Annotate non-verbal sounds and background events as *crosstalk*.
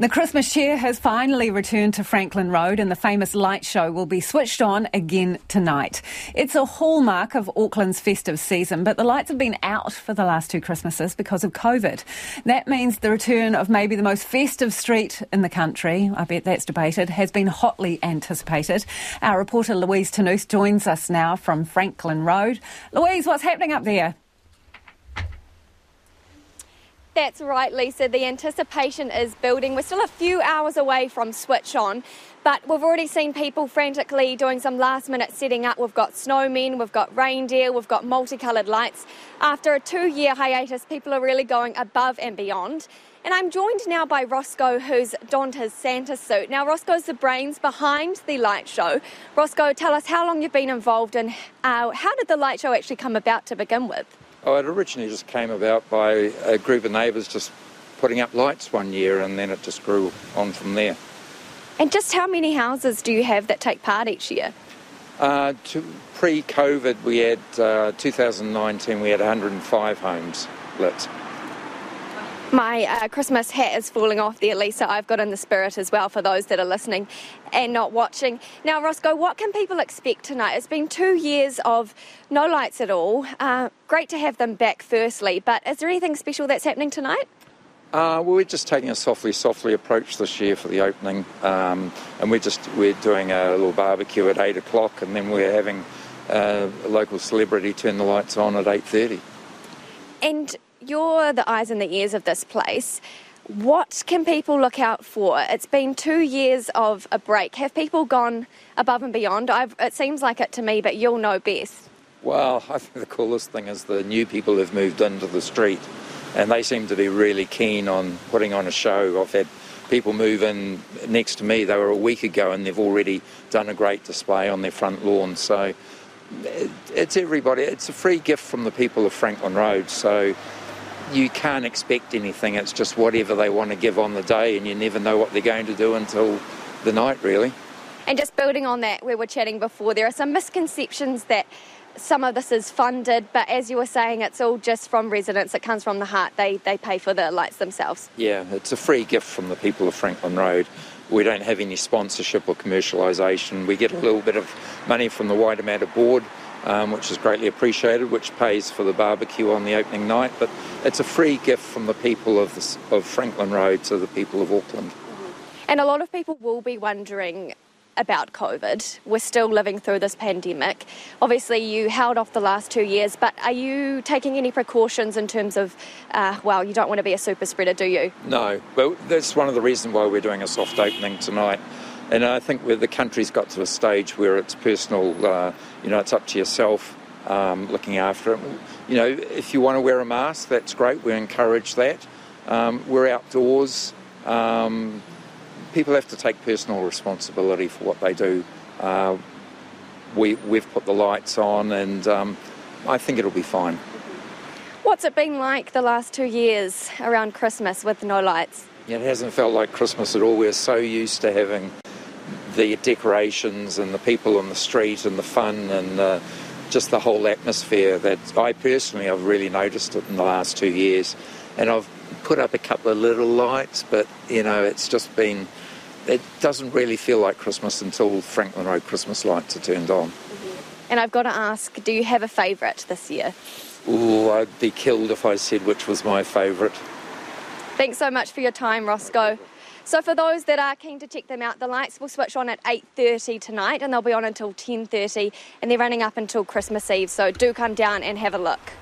The Christmas cheer has finally returned to Franklin Road and the famous light show will be switched on again tonight. It's a hallmark of Auckland's festive season, but the lights have been out for the last two Christmases because of COVID. That means the return of maybe the most festive street in the country, I bet that's debated, has been hotly anticipated. Our reporter Louise Ternouth joins us now from Franklin Road. Louise, what's happening up there? That's right, Lisa. The anticipation is building. We're still a few hours away from switch on, but we've already seen people frantically doing some last minute setting up. We've got snowmen, we've got reindeer, we've got multicoloured lights. After a two year hiatus, people are really going above and beyond. And I'm joined now by Roscoe, who's donned his Santa suit. Now, Roscoe's the brains behind the light show. Roscoe, tell us how long you've been involved and how did the light show actually come about to begin with? Oh, it originally just came about by a group of neighbours just putting up lights one year and then it just grew on from there. And just how many houses do you have that take part each year? Uh, pre-COVID, we had uh, 2019, we had 105 homes lit. My uh, Christmas hat is falling off there, Lisa. I've got in the spirit as well for those that are listening and not watching. Now, Roscoe, what can people expect tonight? It's been two years of no lights at all. Uh, great to have them back, firstly, but is there anything special that's happening tonight? Uh, well, we're just taking a softly, softly approach this year for the opening, um, and we're just we're doing a little barbecue at eight o'clock, and then we're having uh, a local celebrity turn the lights on at eight thirty. And you're the eyes and the ears of this place. What can people look out for? It's been two years of a break. Have people gone above and beyond? I've, it seems like it to me, but you'll know best. Well, *laughs* I think the coolest thing is the new people who've moved into the street, and they seem to be really keen on putting on a show. I've had people move in next to me. They were a week ago, and they've already done a great display on their front lawn. So it's everybody. It's a free gift from the people of Franklin Road. So you can't expect anything. It's just whatever they want to give on the day, and you never know what they're going to do until the night, really. And just building on that, we were chatting before, there are some misconceptions that some of this is funded, but as you were saying, it's all just from residents. It comes from the heart. They, they pay for the lights themselves. Yeah, it's a free gift from the people of Franklin Road. We don't have any sponsorship or commercialisation. We get a little bit of money from the Waitemata Board um, which is greatly appreciated, which pays for the barbecue on the opening night. But it's a free gift from the people of, the, of Franklin Road to the people of Auckland. And a lot of people will be wondering about COVID. We're still living through this pandemic. Obviously, you held off the last two years, but are you taking any precautions in terms of, uh, well, you don't want to be a super spreader, do you? No, but that's one of the reasons why we're doing a soft opening tonight. And I think where the country's got to a stage where it's personal, uh, you know, it's up to yourself um, looking after it. You know, if you want to wear a mask, that's great. We encourage that. Um, we're outdoors. Um, people have to take personal responsibility for what they do. Uh, we, we've put the lights on, and um, I think it'll be fine. What's it been like the last two years around Christmas with no lights? It hasn't felt like Christmas at all. We're so used to having the decorations and the people on the street and the fun and uh, just the whole atmosphere that I personally have really noticed it in the last two years. And I've put up a couple of little lights, but you know, it's just been, it doesn't really feel like Christmas until Franklin Road Christmas lights are turned on. And I've got to ask, do you have a favourite this year? Oh, I'd be killed if I said which was my favourite. Thanks so much for your time, Roscoe. So for those that are keen to check them out, the lights will switch on at 8.30 tonight and they'll be on until 10.30 and they're running up until Christmas Eve. So do come down and have a look.